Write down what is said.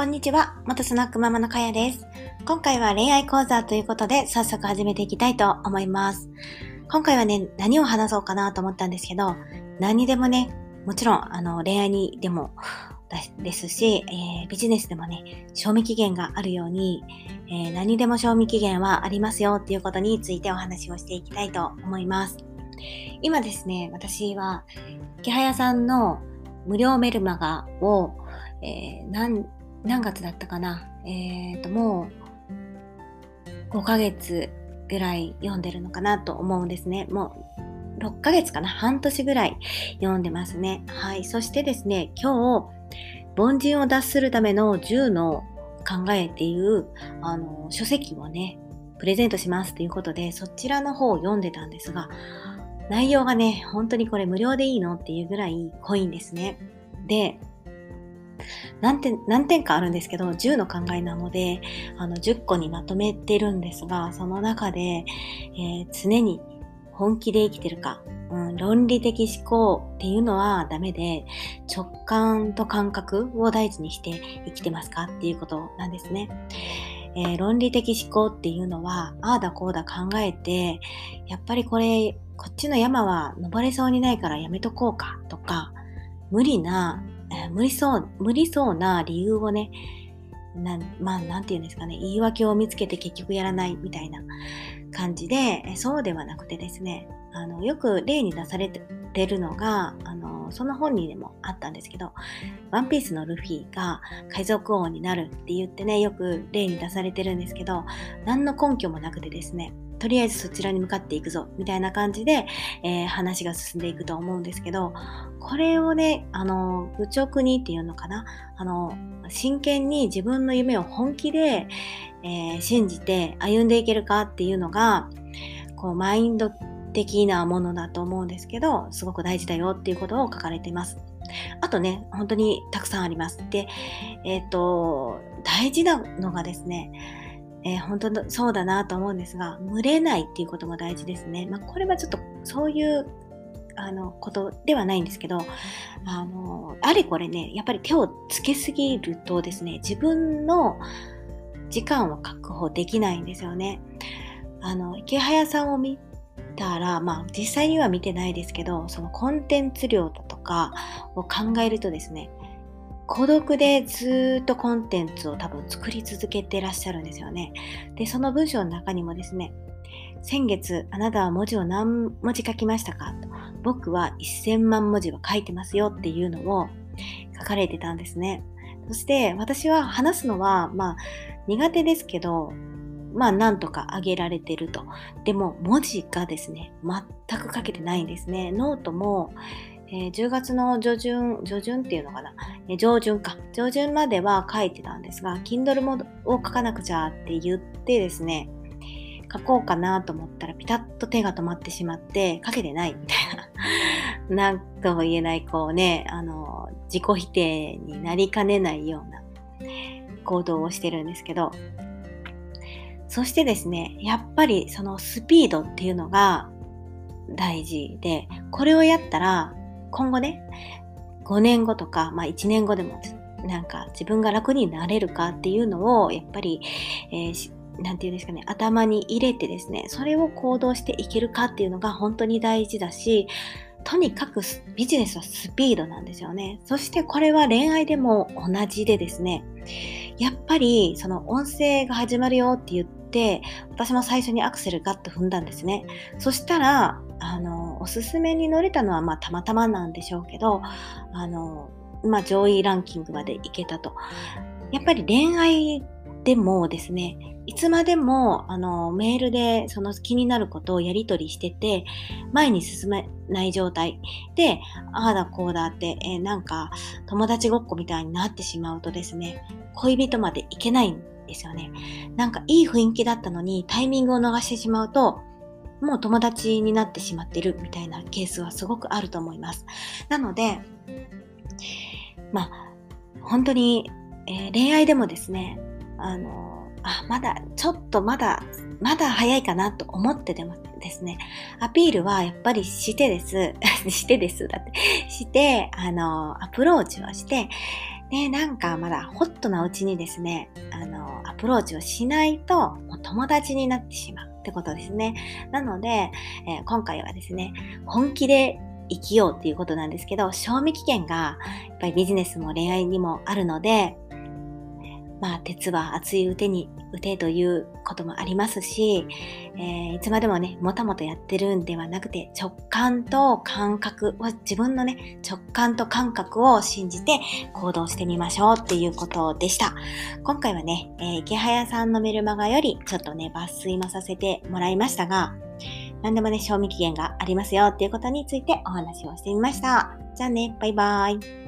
こんにちは。元スナックママのかやです。今回は恋愛講座ということで、早速始めていきたいと思います。今回はね、何を話そうかなと思ったんですけど、何でもね、もちろん、あの、恋愛にでもですし、えー、ビジネスでもね、賞味期限があるように、えー、何でも賞味期限はありますよっていうことについてお話をしていきたいと思います。今ですね、私は、木早さんの無料メルマガを、えー、何、何月だったかな？えっ、ー、と、もう5ヶ月ぐらい読んでるのかなと思うんですね。もう6ヶ月かな？半年ぐらい読んでますね。はい。そしてですね、今日、凡人を脱するための10の考えっていう、あの、書籍をね、プレゼントしますということで、そちらの方を読んでたんですが、内容がね、本当にこれ無料でいいのっていうぐらい濃いんですね。で、何点、何点かあるんですけど、10の考えなので、あの、10個にまとめてるんですが、その中で、えー、常に本気で生きてるか、うん、論理的思考っていうのはダメで、直感と感覚を大事にして生きてますかっていうことなんですね。えー、論理的思考っていうのは、ああだこうだ考えて、やっぱりこれ、こっちの山は登れそうにないからやめとこうかとか、無理な、無理そう、無理そうな理由をね、なまあ、なんて言うんですかね、言い訳を見つけて結局やらないみたいな感じで、そうではなくてですね、あの、よく例に出されてるのが、あの、その本にでもあったんですけど、ワンピースのルフィが海賊王になるって言ってね、よく例に出されてるんですけど、何の根拠もなくてですね、とりあえずそちらに向かっていくぞ、みたいな感じで、えー、話が進んでいくと思うんですけど、これをね、あの、愚直にっていうのかな、あの、真剣に自分の夢を本気で、えー、信じて歩んでいけるかっていうのが、こう、マインド的なものだと思うんですけど、すごく大事だよっていうことを書かれています。あとね、本当にたくさんあります。で、えっ、ー、と、大事なのがですね、えー、本当そうだなと思うんですが、群れないっていうことも大事ですね。まあ、これはちょっとそういうあのことではないんですけど、あの、あれこれね、やっぱり手をつけすぎるとですね、自分の時間を確保できないんですよね。あの、池早さんを見たら、まあ実際には見てないですけど、そのコンテンツ量だとかを考えるとですね、孤独でずっとコンテンツを多分作り続けてらっしゃるんですよね。で、その文章の中にもですね、先月あなたは文字を何文字書きましたか？と僕は1000万文字は書いてますよっていうのを書かれてたんですね。そして私は話すのはまあ苦手ですけど、まあなんとか上げられてると。でも文字がですね、全く書けてないんですね。ノートもえー、10月の上旬、上旬っていうのかな、えー、上旬か、上旬までは書いてたんですが、Kindle もを書かなくちゃって言ってですね、書こうかなと思ったらピタッと手が止まってしまって書けてないみたいな。なんとも言えない、こうね、あの、自己否定になりかねないような行動をしてるんですけど、そしてですね、やっぱりそのスピードっていうのが大事で、これをやったら今後ね、5年後とか、まあ1年後でも、なんか自分が楽になれるかっていうのを、やっぱり、えー、なんていうんですかね、頭に入れてですね、それを行動していけるかっていうのが本当に大事だし、とにかくビジネスはスピードなんですよね。そしてこれは恋愛でも同じでですね、やっぱりその音声が始まるよって言って、私も最初にアクセルガッと踏んだんですね。そしたら、あの、おすすめに乗れたのはまあたまたまなんでしょうけど、あの、まあ上位ランキングまでいけたと。やっぱり恋愛でもですね、いつまでもあのメールでその気になることをやり取りしてて、前に進めない状態で、ああだこうだって、えー、なんか友達ごっこみたいになってしまうとですね、恋人までいけないんですよね。なんかいい雰囲気だったのにタイミングを逃してしまうと、もう友達になってしまってるみたいなケースはすごくあると思います。なので、まあ、本当に、えー、恋愛でもですね、あの、あ、まだ、ちょっとまだ、まだ早いかなと思ってでもですね、アピールはやっぱりしてです、してです、だって、して、あの、アプローチをして、ね、なんかまだホットなうちにですね、あの、アプローチをしないと、もう友達になってしまう。ってことですね。なので、えー、今回はですね、本気で生きようっていうことなんですけど、賞味期限がやっぱりビジネスも恋愛にもあるので、まあ、鉄は熱い腕に、腕ということもありますし、えー、いつまでもね、もたもたやってるんではなくて、直感と感覚を、自分のね、直感と感覚を信じて行動してみましょうっていうことでした。今回はね、えー、池早さんのメルマガより、ちょっとね、抜粋もさせてもらいましたが、何でもね、賞味期限がありますよっていうことについてお話をしてみました。じゃあね、バイバーイ。